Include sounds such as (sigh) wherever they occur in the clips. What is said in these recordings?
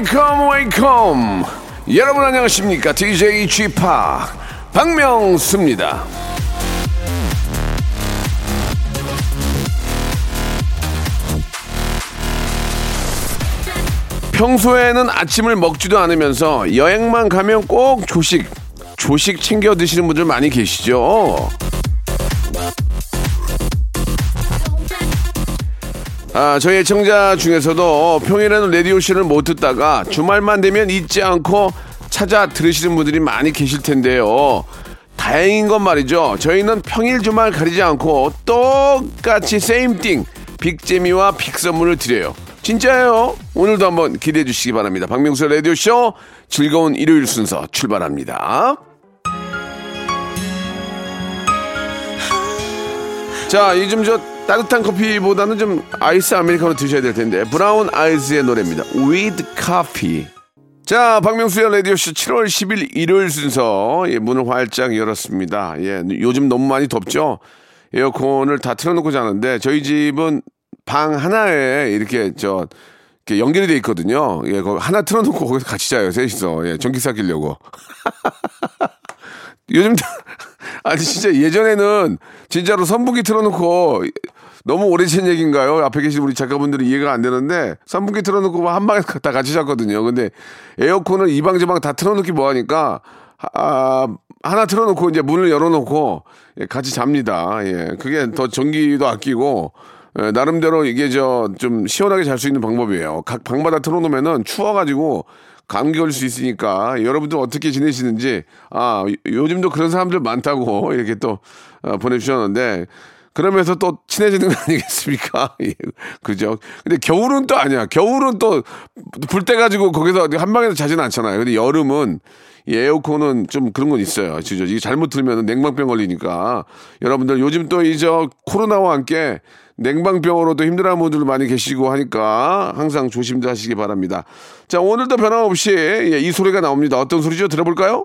Welcome, welcome. 여러분 안녕하십니까? DJ p 박명수입니다. 평소에는 아침을 먹지도 않으면서 여행만 가면 꼭 조식, 조식 챙겨 드시는 분들 많이 계시죠? 아, 저희 애청자 중에서도 평일에는 라디오쇼를 못 듣다가 주말만 되면 잊지 않고 찾아 들으시는 분들이 많이 계실 텐데요. 다행인 건 말이죠. 저희는 평일 주말 가리지 않고 똑같이 세임띵 빅재미와 빅선물을 드려요. 진짜예요. 오늘도 한번 기대해 주시기 바랍니다. 박명수 라디오쇼 즐거운 일요일 순서 출발합니다. 자, 요즘 저 따뜻한 커피보다는 좀 아이스 아메리카노 드셔야 될 텐데 브라운 아이즈의 노래입니다. With Coffee. 자, 박명수의 라디오쇼 7월 10일 일요일 순서 예, 문을 활짝 열었습니다. 예, 요즘 너무 많이 덥죠? 에어컨을 다 틀어놓고 자는데 저희 집은 방 하나에 이렇게 저 이렇게 연결이 돼 있거든요. 예, 거 하나 틀어놓고 거기서 같이 자요, 셋이서. 예, 전기 삭히려고. (laughs) 요즘 다- (laughs) 아니 진짜 예전에는 진짜로 선풍기 틀어놓고 너무 오래전 얘기인가요? 앞에 계신 우리 작가분들이 이해가 안 되는데 선풍기 틀어놓고 한 방에 다 같이 잤거든요. 근데 에어컨을 이방저방 다 틀어놓기 뭐하니까 아, 하나 틀어놓고 이제 문을 열어놓고 예, 같이 잡니다. 예, 그게 더 전기도 아끼고 예, 나름대로 이게 저 좀 시원하게 잘 수 있는 방법이에요. 각 방마다 틀어놓으면은 추워가지고 감기 걸릴 수 있으니까 여러분들 어떻게 지내시는지 아 요- 요즘도 그런 사람들 많다고 (laughs) 이렇게 또 어, 보내주셨는데 그러면서 또 친해지는 거 아니겠습니까? (laughs) 예, 그죠? 근데 겨울은 또 아니야. 겨울은 또 불 때 가지고 거기서 한 방에서 자지는 않잖아요. 근데 여름은 이 에어컨은 좀 그런 건 있어요. 진짜 이게 잘못 틀면 냉방병 걸리니까 여러분들 요즘 또 이 저 코로나와 함께 냉방병으로도 힘들어하는 분들 많이 계시고 하니까 항상 조심도 하시기 바랍니다. 자 오늘도 변함없이 예, 이 소리가 나옵니다. 어떤 소리죠? 들어볼까요?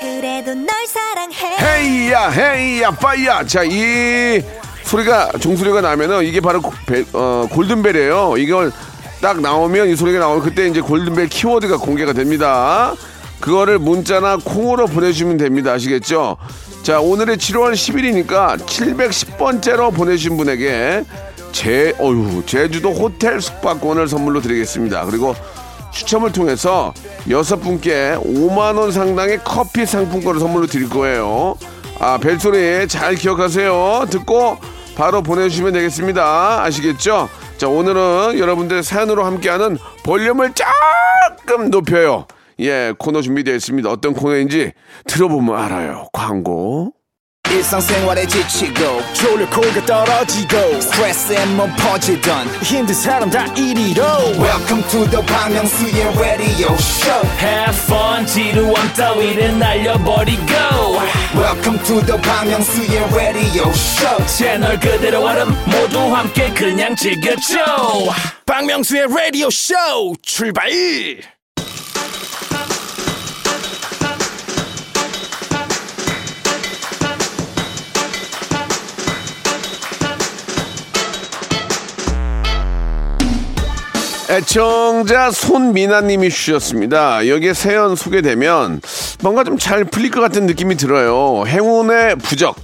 그래도 널 사랑해 헤이야 헤이야 빠이야 자 이 소리가 종소리가 나면은 이게 바로 고- 벨- 어, 골든벨이에요 이걸 딱 나오면 이 소리가 나오면 그때 이제 골든벨 키워드가 공개가 됩니다 그거를 문자나 콩으로 보내주시면 됩니다 아시겠죠 자 오늘의 7월 10일이니까 710번째로 보내주신 분에게 제 어유 제주도 호텔 숙박권을 선물로 드리겠습니다 그리고 추첨을 통해서 여섯 분께 5만 원 상당의 커피 상품권을 선물로 드릴 거예요. 아, 벨소리 잘 기억하세요. 듣고 바로 보내주시면 되겠습니다. 아시겠죠? 자, 오늘은 여러분들 사연으로 함께하는 볼륨을 조금 높여요. 예, 코너 준비되어 있습니다. 어떤 코너인지 들어보면 알아요. 광고. 일상생활에 지치고, 졸려 코가 떨어지고, 스트레스에 몸 퍼지던, 힘든 사람 다 이리로. welcome to the Bang Myung-soo's radio show Have fun 지루함 따위를 날려버리고 welcome to the Bang Myung-soo's radio show 채널 그대로 얼음 모두 함께 그냥 즐겨줘 박명수의 라디오 쇼 출발 애청자 손미나님이 주셨습니다. 여기에 사연 소개되면 뭔가 좀 잘 풀릴 것 같은 느낌이 들어요. 행운의 부적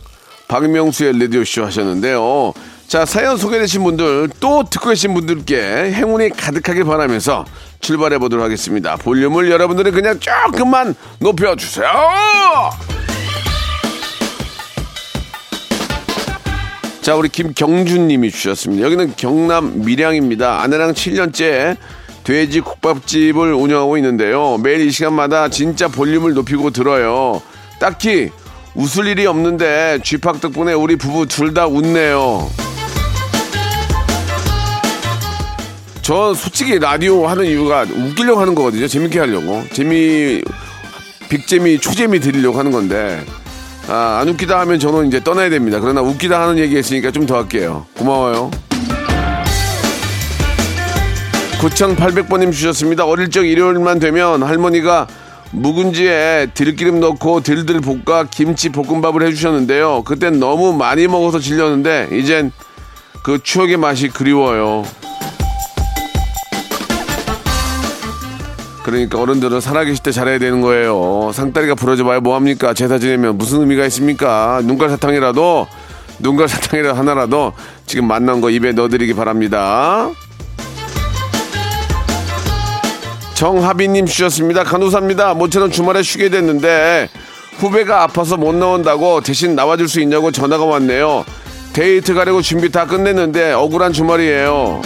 박명수의 라디오쇼 하셨는데요. 자 사연 소개되신 분들 또 듣고 계신 분들께 행운이 가득하길 바라면서 출발해 보도록 하겠습니다. 볼륨을 여러분들이 그냥 조금만 높여주세요. 자, 우리 김경준님이 주셨습니다. 여기는 경남 밀양입니다. 아내랑 7년째 돼지 국밥집을 운영하고 있는데요. 매일 이 시간마다 진짜 볼륨을 높이고 들어요. 딱히 웃을 일이 없는데 쥐팍 덕분에 우리 부부 둘 다 웃네요. 저 솔직히 라디오 하는 이유가 웃기려고 하는 거거든요. 재밌게 하려고. 재미, 빅재미, 초재미 드리려고 하는 건데. 아, 안 웃기다 하면 저는 이제 떠나야 됩니다. 그러나 웃기다 하는 얘기 했으니까 좀 더 할게요. 고마워요. 9800번님 주셨습니다. 어릴 적 일요일만 되면 할머니가 묵은지에 들기름 넣고 들들 볶아 김치 볶음밥을 해주셨는데요. 그땐 너무 많이 먹어서 질렸는데 이젠 그 추억의 맛이 그리워요. 그러니까 어른들은 살아계실 때 잘해야 되는 거예요. 상다리가 부러져 봐야 뭐합니까? 제사 지내면 무슨 의미가 있습니까? 눈깔 사탕이라도, 눈깔 사탕이라도 하나라도 지금 만난 거 입에 넣어드리기 바랍니다. 정하빈님 주셨습니다. 간호사입니다. 모처럼 주말에 쉬게 됐는데 후배가 아파서 못 나온다고 대신 나와줄 수 있냐고 전화가 왔네요. 데이트 가려고 준비 다 끝냈는데 억울한 주말이에요.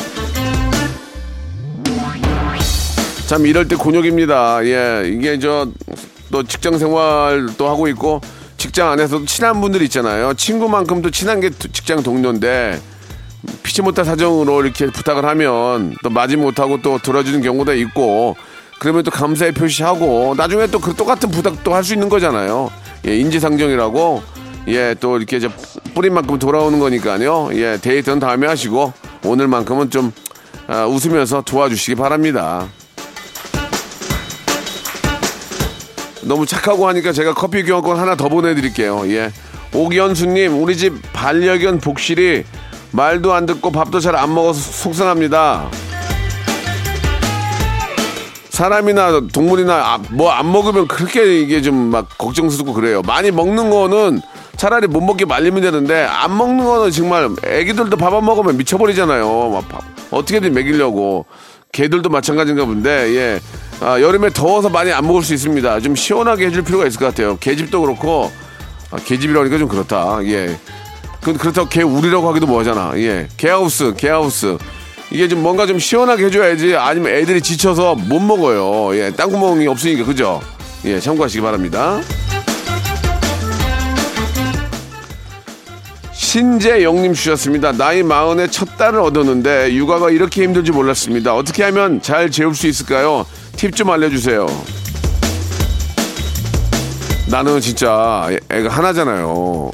참 이럴 때 곤욕입니다. 예, 이게 저 또 직장 생활도 하고 있고 직장 안에서도 친한 분들 있잖아요. 친구만큼도 친한 게 직장 동료인데 피치 못할 사정으로 이렇게 부탁을 하면 또 마지 못하고 또 들어주는 경우도 있고 그러면 또 감사의 표시하고 나중에 또 그 똑같은 부탁도 할 수 있는 거잖아요. 예, 인지상정이라고 예, 또 이렇게 이제 뿌린 만큼 돌아오는 거니까요. 예, 데이트는 다음에 하시고 오늘만큼은 좀 아, 웃으면서 도와주시기 바랍니다. 너무 착하고 하니까 제가 커피 교환권 하나 더 보내드릴게요. 예. 오기현수님, 우리 집 반려견 복실이 말도 안 듣고 밥도 잘 안 먹어서 속상합니다. 사람이나 동물이나 뭐 안 먹으면 그렇게 이게 좀 막 걱정스럽고 그래요. 많이 먹는 거는 차라리 못 먹게 말리면 되는데 안 먹는 거는 정말 애기들도 밥 안 먹으면 미쳐버리잖아요. 막 밥, 어떻게든 먹이려고. 개들도 마찬가지인가 본데 예. 아, 여름에 더워서 많이 안 먹을 수 있습니다. 좀 시원하게 해줄 필요가 있을 것 같아요. 개집도 그렇고 아, 개집이라고 하니까 좀 그렇다. 예. 그, 그렇다고 개 우리라고 하기도 뭐하잖아. 예. 개하우스, 개하우스. 이게 좀 뭔가 좀 시원하게 해줘야지 아니면 애들이 지쳐서 못 먹어요. 예. 땅구멍이 없으니까, 그죠? 예. 참고하시기 바랍니다. 신재영님 주셨습니다. 나이 마흔에 첫 딸을 얻었는데 육아가 이렇게 힘들지 몰랐습니다. 어떻게 하면 잘 재울 수 있을까요? 팁 좀 알려주세요. 나는 진짜 애가 하나잖아요.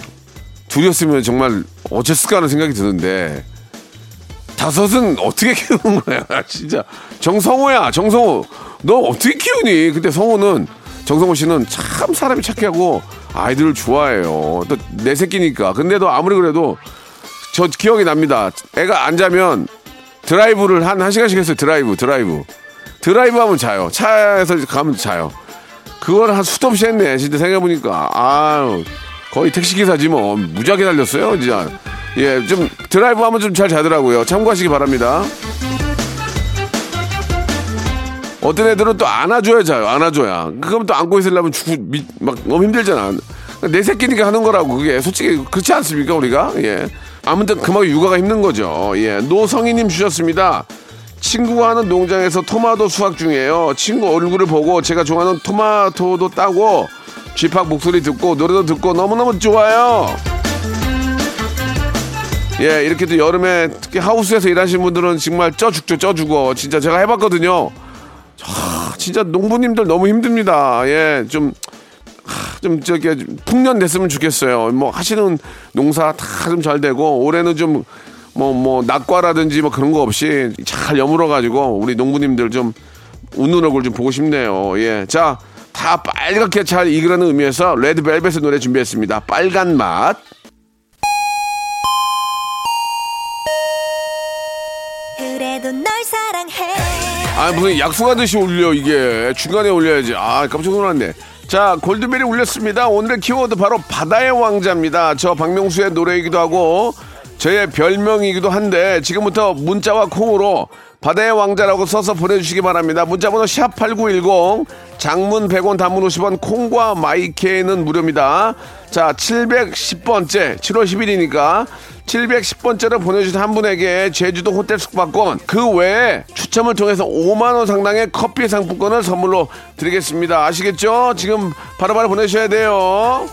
둘이었으면 정말 어쨌을까 하는 생각이 드는데 다섯은 어떻게 (laughs) 키우는 거야 진짜 정성호야 정성호 너 어떻게 키우니 근데 성호는 정성호 씨는 참 사람이 착하고 아이들을 좋아해요. 또 내 새끼니까. 근데도 아무리 그래도 저 기억이 납니다. 애가 안 자면 드라이브를 한 1시간씩 했어요 드라이브 드라이브. 드라이브 하면 자요. 차에서 가면 자요. 그걸 한 수도 없이 했네. 진짜 생각해보니까. 아유 거의 택시기사지 뭐. 무지하게 달렸어요 진짜. 예 좀 드라이브 하면 좀 잘 자더라고요. 참고하시기 바랍니다 어떤 애들은 또 안아줘야 자요 안아줘야 그럼 또 안고 있으려면 죽고 미, 막 너무 힘들잖아 내 새끼니까 하는 거라고 그게 솔직히 그렇지 않습니까 우리가 예 아무튼 그만큼 육아가 힘든 거죠 예 노성희님 주셨습니다 친구가 하는 농장에서 토마토 수확 중이에요. 친구 얼굴을 보고 제가 좋아하는 토마토도 따고 쥐팍 목소리 듣고 노래도 듣고 너무너무 좋아요. 예, 이렇게 또 여름에 특히 하우스에서 일하시는 분들은 정말 쪄 죽죠, 쪄 죽어. 진짜 제가 해봤거든요. 하, 진짜 농부님들 너무 힘듭니다. 예, 좀, 하, 좀 저기 풍년 됐으면 좋겠어요. 뭐 하시는 농사 다 좀 잘 되고 올해는 좀 뭐, 뭐, 낙과라든지 뭐 그런 거 없이 잘 여물어 가지고 우리 농부님들 좀 웃는 얼굴 좀 보고 싶네요. 예. 자, 다 빨갛게 잘 익으라는 의미에서 레드벨벳의 노래 준비했습니다. 빨간 맛. 아, 무슨 약속하듯이 울려, 이게. 중간에 올려야지. 아, 깜짝 놀랐네. 자, 골드벨이 울렸습니다. 오늘의 키워드 바로 바다의 왕자입니다. 저 박명수의 노래이기도 하고, 저의 별명이기도 한데, 지금부터 문자와 콩으로 바다의 왕자라고 써서 보내주시기 바랍니다. 문자번호 샵8910, 장문 100원, 단문 50원, 콩과 마이케이는 무료입니다. 자, 710번째, 7월 10일이니까 710번째로 보내주신 한 분에게 제주도 호텔 숙박권, 그 외에 추첨을 통해서 5만원 상당의 커피 상품권을 선물로 드리겠습니다. 아시겠죠? 지금 바로바로 보내셔야 돼요.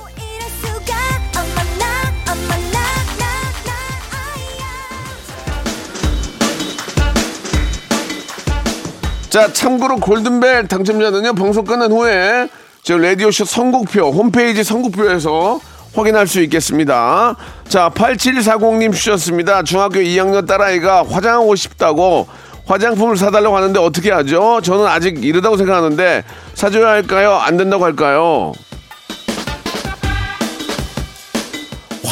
자, 참고로 골든벨 당첨자는요, 방송 끝난 후에 저 라디오쇼 선곡표, 홈페이지 선곡표에서 확인할 수 있겠습니다. 자, 8740님 주셨습니다. 중학교 2학년 딸아이가 화장하고 싶다고 화장품을 사달라고 하는데 어떻게 하죠? 저는 아직 이르다고 생각하는데 사줘야 할까요? 안 된다고 할까요?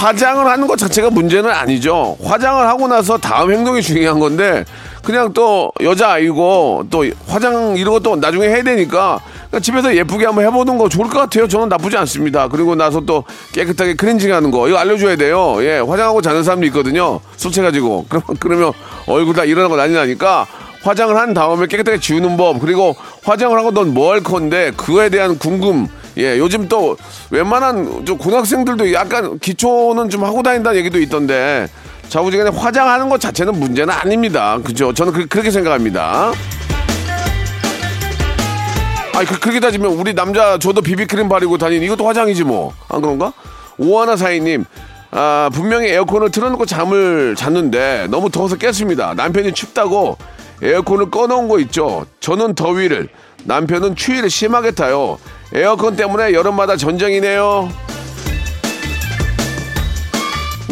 화장을 하는 것 자체가 문제는 아니죠. 화장을 하고 나서 다음 행동이 중요한 건데 그냥 또 여자아이고 또 화장 이런 것도 나중에 해야 되니까 그냥 집에서 예쁘게 한번 해보는 거 좋을 것 같아요. 저는 나쁘지 않습니다. 그리고 나서 또 깨끗하게 클렌징 하는 거 이거 알려줘야 돼요. 예, 화장하고 자는 사람도 있거든요. 술 취해가지고 (laughs) 그러면 그러면 얼굴 다 일어나고 난리 나니까 화장을 한 다음에 깨끗하게 지우는 법 그리고 화장을 하고 넌 뭐 할 건데 그거에 대한 궁금 예 요즘 또 웬만한 저 고등학생들도 약간 기초는 좀 하고 다닌다는 얘기도 있던데 자우지간에 화장하는 것 자체는 문제는 아닙니다. 그죠? 저는 그, 렇게 생각합니다. 아니 그, 그렇게 따지면 우리 남자 저도 비비크림 바르고 다니는 이것도 화장이지 뭐. 안 그런가? 오하나 사이님 아 분명히 에어컨을 틀어놓고 잠을 잤는데 너무 더워서 깼습니다. 남편이 춥다고 에어컨을 꺼놓은 거 있죠. 저는 더위를, 남편은 추위를 심하게 타요. 에어컨 때문에 여름마다 전쟁이네요.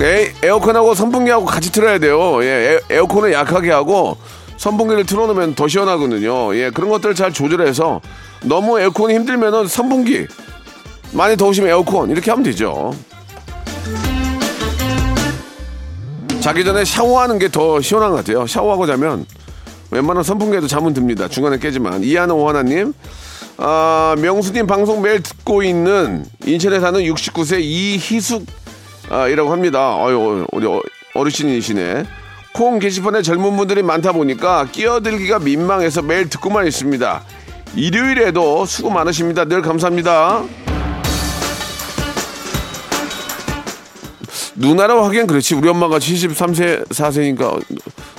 에, 에어컨하고 선풍기하고 같이 틀어야 돼요. 예, 에, 어컨을 약하게 하고 선풍기를 틀어놓으면 더 시원하거든요. 예, 그런 것들을 잘 조절해서 너무 에어컨이 힘들면은 선풍기, 많이 더우시면 에어컨 이렇게 하면 되죠. 자기 전에 샤워하는 게 더 시원한 것 같아요. 샤워하고 자면 웬만한 선풍기에도 잠은 듭니다. 중간에 깨지만. 이하는 오하나님, 아, 명수님 방송 매일 듣고 있는 인천에 사는 69세 이희숙, 아, 이라고 합니다. 어유 우리 어- 어르신이시네. 콩 게시판에 젊은 분들이 많다 보니까 끼어들기가 민망해서 매일 듣고만 있습니다. 일요일에도 수고 많으십니다. 늘 감사합니다. 누나라고 하기엔 그렇지. 우리 엄마가 73세, 4세니까.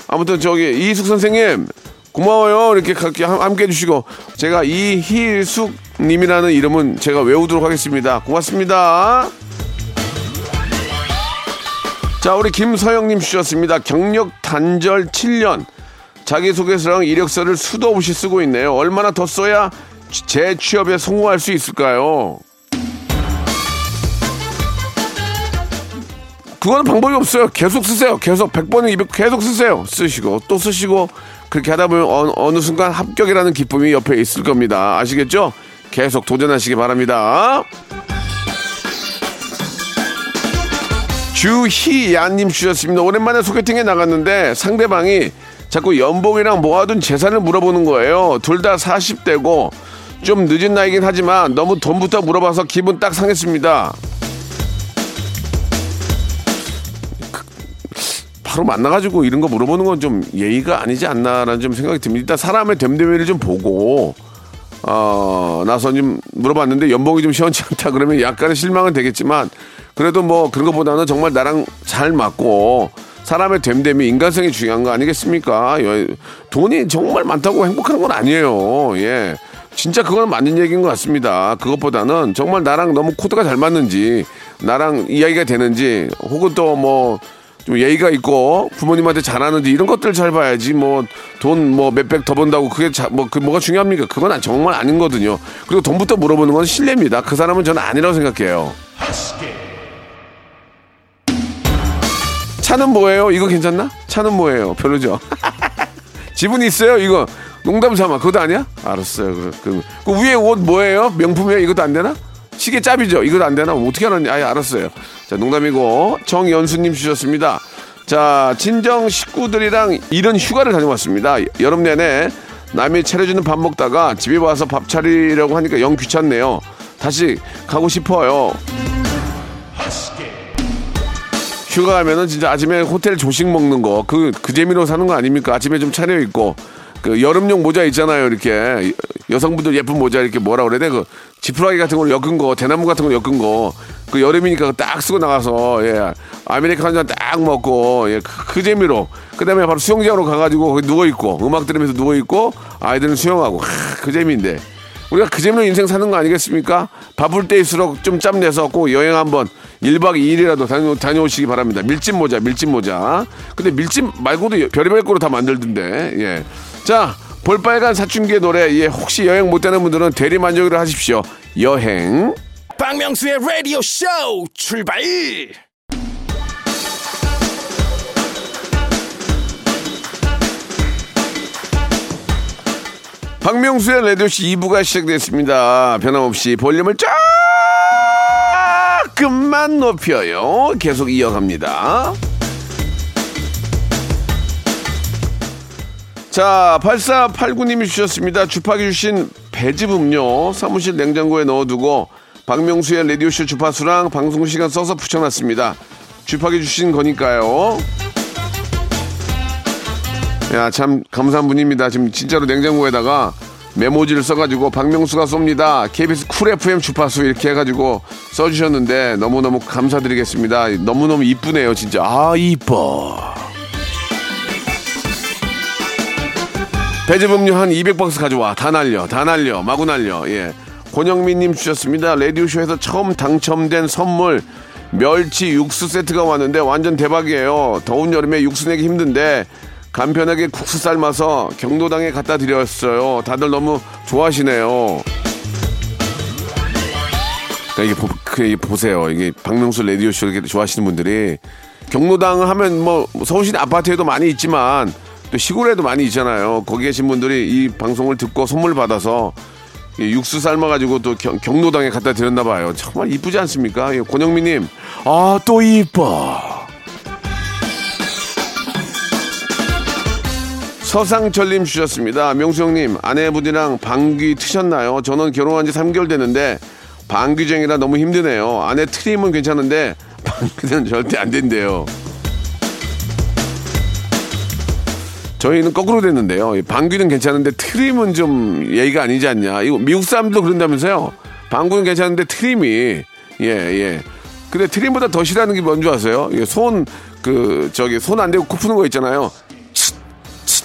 아무튼 저기, 이희숙 선생님, 고마워요. 이렇게 함께, 함께 해주시고. 제가 이희숙님이라는 이름은 제가 외우도록 하겠습니다. 고맙습니다. 자, 우리 김서영님 주셨습니다. 경력 단절 7년. 자기소개서랑 이력서를 수도 없이 쓰고 있네요. 얼마나 더 써야 재 취업에 성공할 수 있을까요? 그거는 방법이 없어요. 계속 쓰세요. 계속 100번에 200 계속 쓰세요. 쓰시고 또 쓰시고 그렇게 하다 보면 어느, 어느 순간 합격이라는 기쁨이 옆에 있을 겁니다. 아시겠죠? 계속 도전하시기 바랍니다. 주희야님 주셨습니다. 오랜만에 소개팅에 나갔는데 상대방이 자꾸 연봉이랑 모아둔 재산을 물어보는 거예요. 둘 다 40대고 좀 늦은 나이긴 하지만 너무 돈부터 물어봐서 기분 딱 상했습니다. 바로 만나가지고 이런 거 물어보는 건 좀 예의가 아니지 않나라는 좀 생각이 듭니다. 일단 사람의 됨됨이를 좀 보고 어, 나서 좀 물어봤는데 연봉이 좀 시원치 않다 그러면 약간의 실망은 되겠지만 그래도 뭐 그런 것보다는 정말 나랑 잘 맞고 사람의 됨됨이 인간성이 중요한 거 아니겠습니까? 여- 돈이 정말 많다고 행복한 건 아니에요. 예. 진짜 그건 맞는 얘기인 것 같습니다. 그것보다는 정말 나랑 너무 코드가 잘 맞는지, 나랑 이야기가 되는지, 혹은 또 뭐, 좀 예의가 있고 부모님한테 잘하는지 이런 것들 잘 봐야지 뭐 돈 뭐 몇백 더 번다고 그게 뭐 그 뭐가 중요합니까? 그건 아- 정말 아닌 거든요. 그리고 돈부터 물어보는 건 실례입니다. 그 사람은 저는 아니라고 생각해요. 차는 뭐예요? 이거 괜찮나? 차는 뭐예요? 별로죠. (laughs) 지분 있어요? 이거 농담 삼아 그것도 아니야? 알았어요. 그, 그, 그 위에 옷 뭐예요? 명품이에요? 이것도 안 되나? 시계 짭이죠? 이것도 안 되나? 어떻게 하는지 아예 알았어요. 자 농담이고 정연수님 주셨습니다. 자 친정 식구들이랑 이른 휴가를 다녀왔습니다. 여름 내내 남이 차려주는 밥 먹다가 집에 와서 밥 차리려고 하니까 영 귀찮네요. 다시 가고 싶어요. 휴가 가면은 진짜 아침에 호텔 조식 먹는 거 그 그 재미로 사는 거 아닙니까? 아침에 좀 차려 입고 그 여름용 모자 있잖아요. 이렇게 여성분들 예쁜 모자 이렇게 뭐라 그래야 돼? 그 지푸라기 같은 걸 엮은 거, 대나무 같은 걸 엮은 거. 그 여름이니까 딱 쓰고 나가서 예 아메리카노 한 잔 딱 먹고 예 그, 그 재미로 그다음에 바로 수영장으로 가 가지고 거기 누워 있고 음악 들으면서 누워 있고 아이들은 수영하고 하, 그 재미인데 우리가 그 재미로 인생 사는 거 아니겠습니까? 바쁠 때일수록 좀 짬내서 꼭 여행 한번 1박 2일이라도 다녀, 다녀오시기 바랍니다. 밀짚 모자, 밀짚 모자. 근데 밀짚 말고도 별의별 거로 다 만들던데, 예. 자, 볼빨간 사춘기의 노래, 예. 혹시 여행 못 가는 분들은 대리만족을 하십시오. 여행. 박명수의 라디오 쇼 출발 박명수의 라디오씨 2부가 시작됐습니다. 변함없이 볼륨을 조금만 높여요. 계속 이어갑니다. 자, 8489님이 주셨습니다. 주파기 주신 배즙 음료 사무실 냉장고에 넣어두고 박명수의 라디오쇼 주파수랑 방송 시간 써서 붙여놨습니다. 주파기 주신 거니까요. 야, 참 감사한 분입니다. 지금 진짜로 냉장고에다가 메모지를 써가지고 박명수가 쏩니다. KBS 쿨 FM 주파수 이렇게 해가지고 써주셨는데 너무너무 감사드리겠습니다. 너무너무 이쁘네요, 진짜. 아, 이뻐. 배즙 음료 한 200박스 가져와. 다 날려, 다 날려, 마구 날려. 예. 권영민님 주셨습니다. 라디오쇼에서 처음 당첨된 선물 멸치 육수 세트가 왔는데 완전 대박이에요. 더운 여름에 육수 내기 힘든데 간편하게 국수 삶아서 경로당에 갖다 드렸어요. 다들 너무 좋아하시네요. 그러니까 이게, 보, 그, 이게 보세요. 이게 박명수 라디오 쇼 이렇게 좋아하시는 분들이 경로당 하면 뭐 서울시 아파트에도 많이 있지만 또 시골에도 많이 있잖아요. 거기 계신 분들이 이 방송을 듣고 선물 받아서 이 육수 삶아가지고 또 경, 경로당에 갖다 드렸나 봐요. 정말 이쁘지 않습니까? 예, 권영민님, 아 또 이뻐. 서상철님 주셨습니다. 명수 형님, 아내분이랑 방귀 트셨나요? 저는 결혼한 지 3개월 됐는데 방귀쟁이라 너무 힘드네요. 아내 트림은 괜찮은데 방귀는 절대 안 된대요. 저희는 거꾸로 됐는데요. 이 방귀는 괜찮은데 트림은 좀 예의가 아니지 않냐. 이거 미국 사람들도 그런다면서요. 방귀는 괜찮은데 트림이 예 예. 근데 트림보다 더 싫어하는 게 뭔지 아세요? 이게 손그 저기 손 안 대고 코 푸는 거 있잖아요.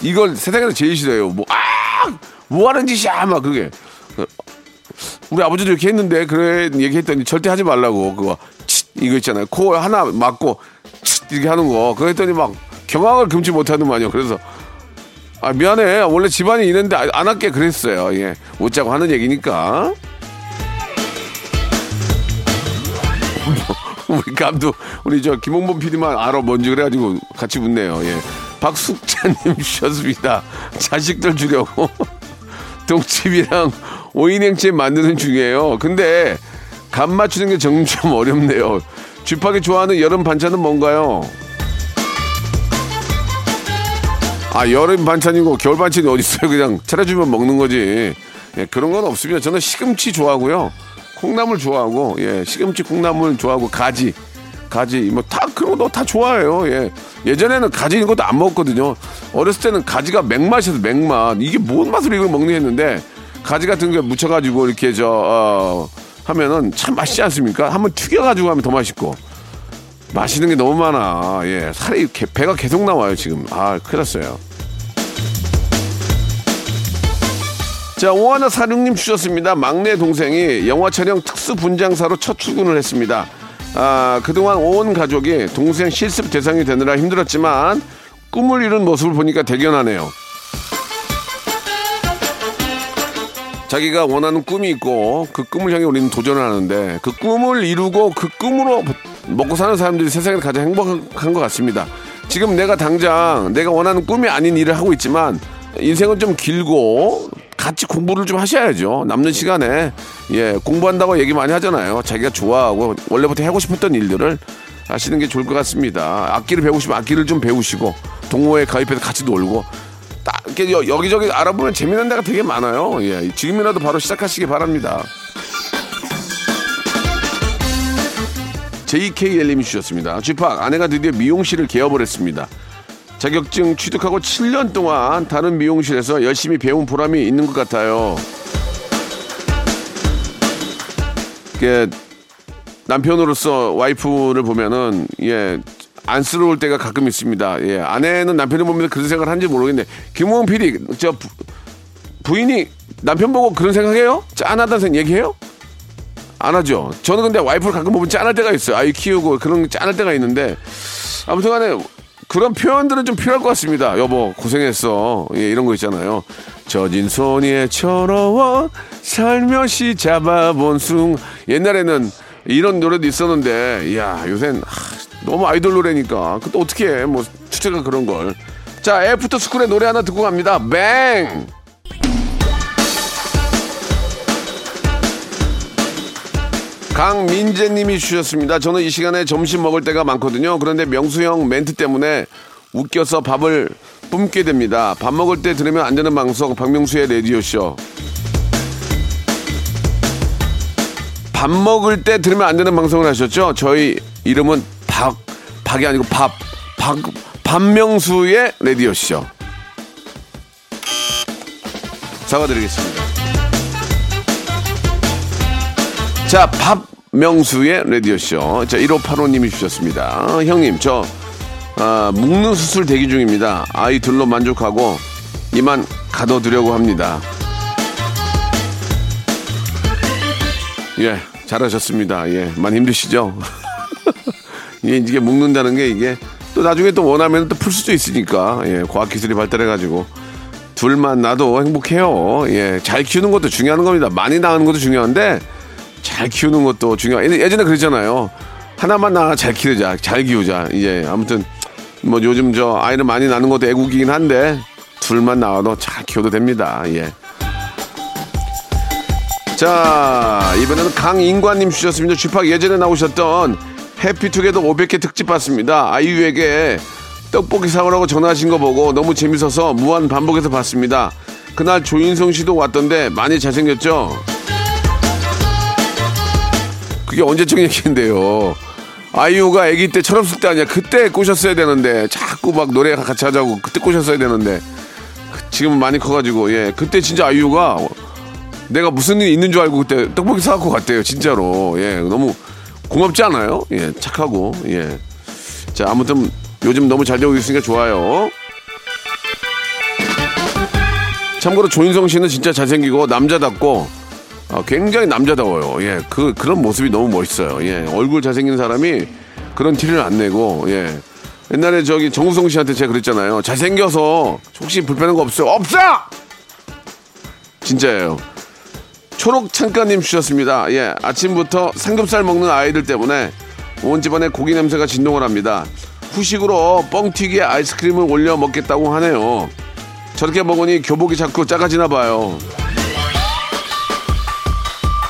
이걸 세상에서 제일 싫어해요. 뭐 아! 뭐 하는 짓이야 막 그게. 우리 아버지도 이렇게 했는데 그래 얘기했더니 절대 하지 말라고 그거 치, 이거 있잖아요. 코 하나 막고 치, 이렇게 하는 거. 그랬더니 막 경악을 금치 못하는만요. 그래서 아, 미안해. 원래 집안이 있는데 아, 안 할게 그랬어요. 예. 웃자고 하는 얘기니까. (laughs) 우리 감독, 우리 저 김홍범 PD만 알아 뭔지 그래가지고 같이 웃네요. 예. 박숙자님 (laughs) 주셨습니다. 자식들 주려고. (laughs) 동칩이랑 오이냉채 만드는 중이에요. 근데 간 맞추는 게 점점 어렵네요. 쥐파기 좋아하는 여름 반찬은 뭔가요? 아 여름 반찬이고 겨울 반찬이 어디 있어요? 그냥 차려주면 먹는 거지. 예, 그런 건 없습니다. 저는 시금치 좋아하고요, 콩나물 좋아하고, 예, 시금치 콩나물 좋아하고 가지, 가지 뭐 다 그런 거다 좋아해요. 예, 예전에는 가지 이런 것도 안 먹었거든요. 어렸을 때는 가지가 맹맛이어서 맹맛 이게 뭔 맛으로 이걸 먹는 했는데 가지 같은 게 묻혀가지고 이렇게 저 어, 하면은 참 맛있지 않습니까? 한번 튀겨가지고 하면 더 맛있고. 맛있는 게 너무 많아. 예. 살이, 개- 배가 계속 나와요, 지금. 아, 큰일 났어요. 자, 오하나 사령님 주셨습니다. 막내 동생이 영화 촬영 특수 분장사로 첫 출근을 했습니다. 아, 그동안 온 가족이 동생 실습 대상이 되느라 힘들었지만 꿈을 이룬 모습을 보니까 대견하네요. 자기가 원하는 꿈이 있고 그 꿈을 향해 우리는 도전을 하는데 그 꿈을 이루고 그 꿈으로 먹고 사는 사람들이 세상에 가장 행복한 것 같습니다. 지금 내가 당장 내가 원하는 꿈이 아닌 일을 하고 있지만 인생은 좀 길고 같이 공부를 좀 하셔야죠. 남는 시간에 예 공부한다고 얘기 많이 하잖아요. 자기가 좋아하고 원래부터 하고 싶었던 일들을 하시는 게 좋을 것 같습니다. 악기를 배우시면 악기를 좀 배우시고 동호회 가입해서 같이 놀고 딱 이렇게 여- 여기저기 알아보면 재미난 데가 되게 많아요. 예, 지금이라도 바로 시작하시기 바랍니다. JKL님이 주셨습니다. 쥐팍 아내가 드디어 미용실을 개업을 했습니다. 자격증 취득하고 7년 동안 다른 미용실에서 열심히 배운 보람이 있는 것 같아요. 그 남편으로서 와이프를 보면은 예 안쓰러울 때가 가끔 있습니다. 예 아내는 남편을 보면서 그런 생각을 하는지 모르겠는데 김호원 PD 저 부, 부인이 남편 보고 그런 생각해요? 짠하다는 얘기해요? 안 하죠. 저는 근데 와이프를 가끔 보면 짠할 때가 있어요. 아이 키우고 그런 게 짠할 때가 있는데 아무튼간에 그런 표현들은 좀 필요할 것 같습니다. 여보 고생했어. 예, 이런 거 있잖아요. 젖은 손이 철러워 살며시 잡아본 숭. 옛날에는 이런 노래도 있었는데, 야 요새는 하, 너무 아이돌 노래니까. 그때 어떻게 해? 뭐 추세가 그런 걸. 자, 애프터 스쿨의 노래 하나 듣고 갑니다. Bang! 강민재님이 주셨습니다. 저는 이 시간에 점심 먹을 때가 많거든요. 그런데 명수 형 멘트 때문에 웃겨서 밥을 뿜게 됩니다. 밥 먹을 때 들으면 안 되는 방송 박명수의 라디오 쇼. 밥 먹을 때 들으면 안 되는 방송을 하셨죠? 저희 이름은 박 박이 아니고 밥 박 박명수의 라디오 쇼. 사과드리겠습니다. 자, 밥명수의 라디오쇼. 자, 1585님이 주셨습니다. 어, 형님, 저, 아, 묵는 수술 대기 중입니다. 아이 둘로 만족하고 이만 가둬두려고 합니다. 예, 잘하셨습니다. 예, 많이 힘드시죠? 예, (laughs) 이게 묵는다는 게 이게 또 나중에 또 원하면 또 풀 수도 있으니까, 예, 과학 기술이 발달해가지고 둘만 나도 행복해요. 예, 잘 키우는 것도 중요한 겁니다. 많이 낳는 것도 중요한데 잘 키우는 것도 중요. 예- 예전에 그랬잖아요. 하나만 낳아 잘 키우자, 잘 키우자. 이제 아무튼 뭐 요즘 저 아이를 많이 낳는 것도 애국이긴 한데 둘만 낳아도 잘 키워도 됩니다. 예. 자 이번에는 강인관님 주셨습니다. 쥐팍 예전에 나오셨던 해피투게더 500개 특집 봤습니다. 아이유에게 떡볶이 사오라고 전화하신 거 보고 너무 재밌어서 무한 반복해서 봤습니다. 그날 조인성 씨도 왔던데 많이 잘생겼죠? 그게 언제적 얘기인데요. 아이유가 아기 때 철없을 때 아니야. 그때 꼬셨어야 되는데 자꾸 막 노래 같이 하자고 그때 꼬셨어야 되는데 지금은 많이 커가지고 예 그때 진짜 아이유가 내가 무슨 일이 있는 줄 알고 그때 떡볶이 사갖고 갔대요 진짜로 예 너무 고맙지 않아요? 예 착하고 예자 아무튼 요즘 너무 잘 되고 있으니까 좋아요. 참고로 조인성 씨는 진짜 잘생기고 남자답고 아, 굉장히 남자다워요. 예, 그 그런 모습이 너무 멋있어요. 예, 얼굴 잘생긴 사람이 그런 티를 안 내고 예. 옛날에 저기 정우성 씨한테 제가 그랬잖아요. 잘생겨서 혹시 불편한 거 없어요? 없어! 진짜예요. 초록 창가님 주셨습니다. 예, 아침부터 삼겹살 먹는 아이들 때문에 온 집안에 고기 냄새가 진동을 합니다. 후식으로 뻥튀기에 아이스크림을 올려 먹겠다고 하네요. 저렇게 먹으니 교복이 자꾸 작아지나 봐요.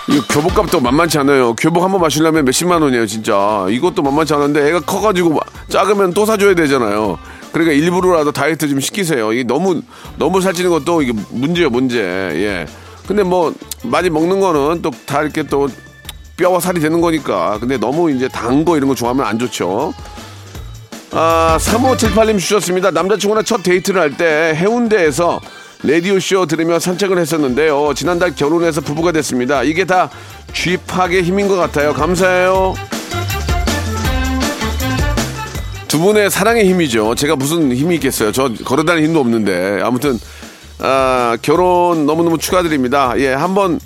이 교복값도 만만치 않아요. 교복 한 번 마시려면 몇십만 원이에요, 진짜. 이것도 만만치 않은데 애가 커가지고 작으면 또 사줘야 되잖아요. 그러니까 일부러라도 다이어트 좀 시키세요. 이게 너무 너무 살찌는 것도 이게 문제예요, 문제. 예. 근데 뭐 많이 먹는 거는 또 다 이렇게 또 뼈와 살이 되는 거니까. 근데 너무 이제 단 거 이런 거 좋아하면 안 좋죠. 아, 3578님 주셨습니다. 남자친구랑 첫 데이트를 할 때 해운대에서 라디오 쇼 들으며 산책을 했었는데요. 지난달 결혼해서 부부가 됐습니다. 이게 다 쥐팍의 힘인 것 같아요. 감사해요. 두 분의 사랑의 힘이죠. 제가 무슨 힘이 있겠어요. 저 걸어다니는 힘도 없는데. 아무튼, 아, 결혼 너무너무 축하드립니다. 예, 한 번,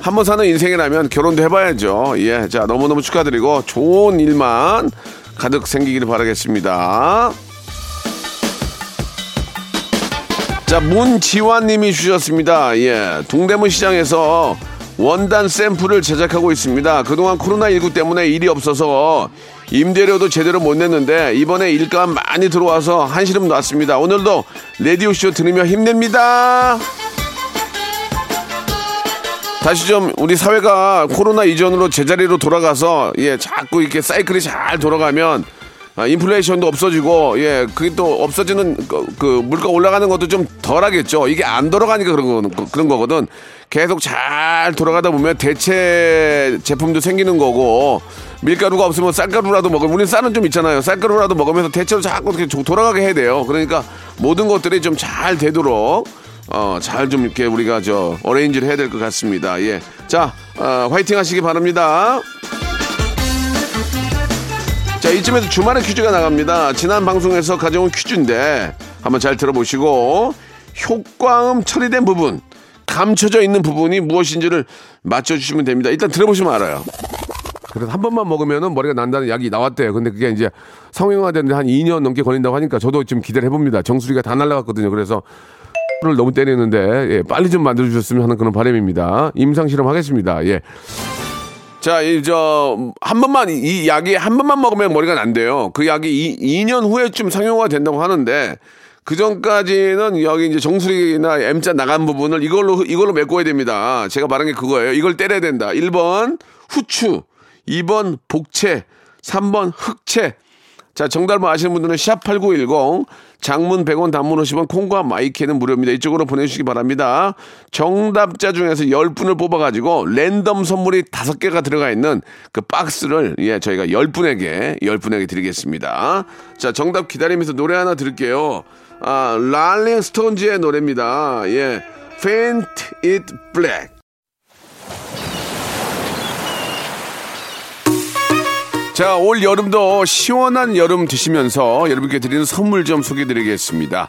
한 번 사는 인생이라면 결혼도 해봐야죠. 예, 자, 너무너무 축하드리고 좋은 일만 가득 생기기를 바라겠습니다. 자, 문지환님이 주셨습니다. 예, 동대문 시장에서 원단 샘플을 제작하고 있습니다. 그동안 코로나19 때문에 일이 없어서 임대료도 제대로 못 냈는데 이번에 일감 많이 들어와서 한시름 놨습니다. 오늘도 라디오쇼 들으며 힘냅니다. 다시 좀 우리 사회가 코로나 이전으로 제자리로 돌아가서 예 자꾸 이렇게 사이클이 잘 돌아가면 아, 인플레이션도 없어지고 예 그게 또 없어지는 그, 그 물가 올라가는 것도 좀 덜하겠죠 이게 안 돌아가니까 그런 거 그런 거거든 계속 잘 돌아가다 보면 대체 제품도 생기는 거고 밀가루가 없으면 쌀가루라도 먹으면 우리는 쌀은 좀 있잖아요 쌀가루라도 먹으면서 대체로 자꾸 이렇게 좀 돌아가게 해야 돼요 그러니까 모든 것들이 좀 잘 되도록 어, 잘 좀 이렇게 우리가 저 어레인지를 해야 될 것 같습니다. 예. 자, 어, 화이팅 하시기 바랍니다. 자, 이쯤에서 주말에 퀴즈가 나갑니다. 지난 방송에서 가져온 퀴즈인데 한번 잘 들어보시고 효과음 처리된 부분, 감춰져 있는 부분이 무엇인지를 맞춰주시면 됩니다. 일단 들어보시면 알아요. 그래서 한 번만 먹으면은 머리가 난다는 약이 나왔대요. 근데 그게 이제 성형화되는데 한 2년 넘게 걸린다고 하니까 저도 지금 기대를 해봅니다. 정수리가 다 날라갔거든요. 그래서 를 너무 때리는데 예, 빨리 좀 만들어 주셨으면 하는 그런 바람입니다. 임상 실험 하겠습니다. 예. 자, 이 저 한 번만 이 약이 한 번만 먹으면 머리가 난대요. 그 약이 이, 2년 후에쯤 상용화 된다고 하는데 그 전까지는 여기 이제 정수리나 M자 나간 부분을 이걸로 이걸로 메꿔야 됩니다. 제가 말한 게 그거예요. 이걸 때려야 된다. 1번 후추, 2번 복채, 3번 흑채. 자, 정답을 아시는 분들은 샵8910 장문 100원 단문 50원 콩과 마이크는 무료입니다. 이쪽으로 보내주시기 바랍니다. 정답자 중에서 10분을 뽑아가지고 랜덤 선물이 5개가 들어가 있는 그 박스를 예, 저희가 10분에게 10분에게 드리겠습니다. 자, 정답 기다리면서 노래 하나 들을게요. 아, 랄링 스톤즈의 노래입니다. 예. Faint It Black. 자, 올 여름도 시원한 여름 드시면서 여러분께 드리는 선물 좀 소개해 드리겠습니다.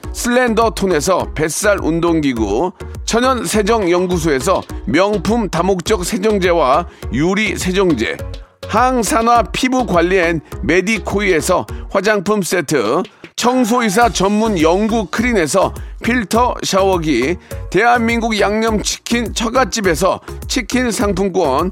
슬렌더 톤에서 뱃살 운동기구, 천연 세정 연구소에서 명품 다목적 세정제와 유리 세정제, 항산화 피부 관리엔 메디코이에서 화장품 세트, 청소이사 전문 영구 크린에서 필터 샤워기, 대한민국 양념치킨 처갓집에서 치킨 상품권,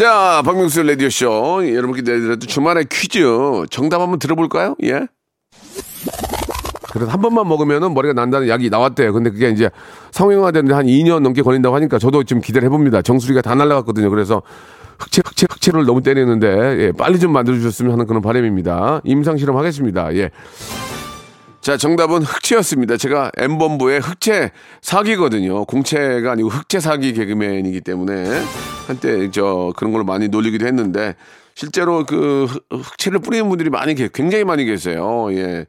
자, 박명수 라디오쇼. 여러분께 내드렸던 주말의 퀴즈. 정답 한번 들어볼까요? 예? 그래서 한 번만 먹으면은 머리가 난다는 약이 나왔대요. 근데 그게 이제 상용화되는데 한 2년 넘게 걸린다고 하니까 저도 지금 기대를 해봅니다. 정수리가 다 날라갔거든요. 그래서 흑채, 흑채, 흑채를 너무 때리는데, 예, 빨리 좀 만들어 주셨으면 하는 그런 바람입니다. 임상 실험 하겠습니다. 예. 자, 정답은 흑채였습니다. 제가 M본부의 흑채 사기거든요. 공채가 아니고 흑채 사기 개그맨이기 때문에 한때 저 그런 걸 많이 놀리기도 했는데 실제로 그 흑- 흑채를 뿌리는 분들이 많이 계 굉장히 많이 계세요. 예.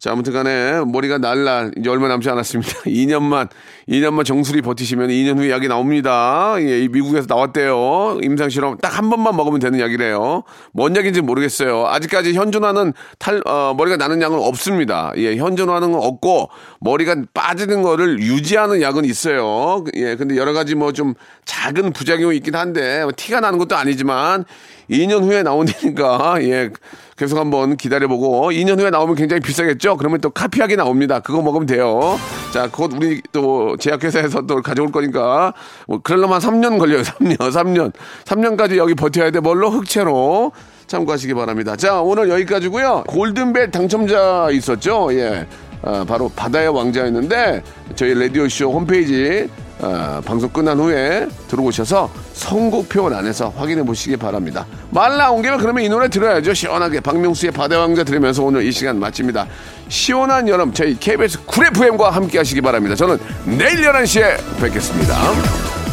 자, 아무튼 간에 머리가 날라 이제 얼마 남지 않았습니다. (laughs) 2년만, 2년만 정수리 버티시면 2년 후에 약이 나옵니다. 예, 이 미국에서 나왔대요. 임상실험 딱 한 번만 먹으면 되는 약이래요. 뭔 약인지 모르겠어요. 아직까지 현존하는 탈, 어, 머리가 나는 약은 없습니다. 예, 현존하는 건 없고 머리가 빠지는 거를 유지하는 약은 있어요. 예, 근데 여러 가지 뭐 좀 작은 부작용이 있긴 한데 뭐 티가 나는 것도 아니지만 2년 후에 나온다니까 (laughs) 예 계속 한번 기다려보고 2년 후에 나오면 굉장히 비싸겠죠? 그러면 또 카피하게 나옵니다. 그거 먹으면 돼요. 자, 곧 우리 또 제약회사에서 또 가져올 거니까 뭐 그러려면 3년 걸려요. 3년, 3년. 3년까지 여기 버텨야 돼. 뭘로? 흑채로. 참고하시기 바랍니다. 자, 오늘 여기까지고요. 골든벨 당첨자 있었죠? 예. 아, 바로 바다의 왕자였는데 저희 라디오쇼 홈페이지 아, 방송 끝난 후에 들어오셔서 선곡표 안에서 확인해 보시기 바랍니다. 말 나온 김에 그러면 이 노래 들어야죠. 시원하게 박명수의 바다의 왕자 들으면서 오늘 이 시간 마칩니다. 시원한 여름 저희 KBS 쿨 FM과 함께 하시기 바랍니다. 저는 내일 11시에 뵙겠습니다.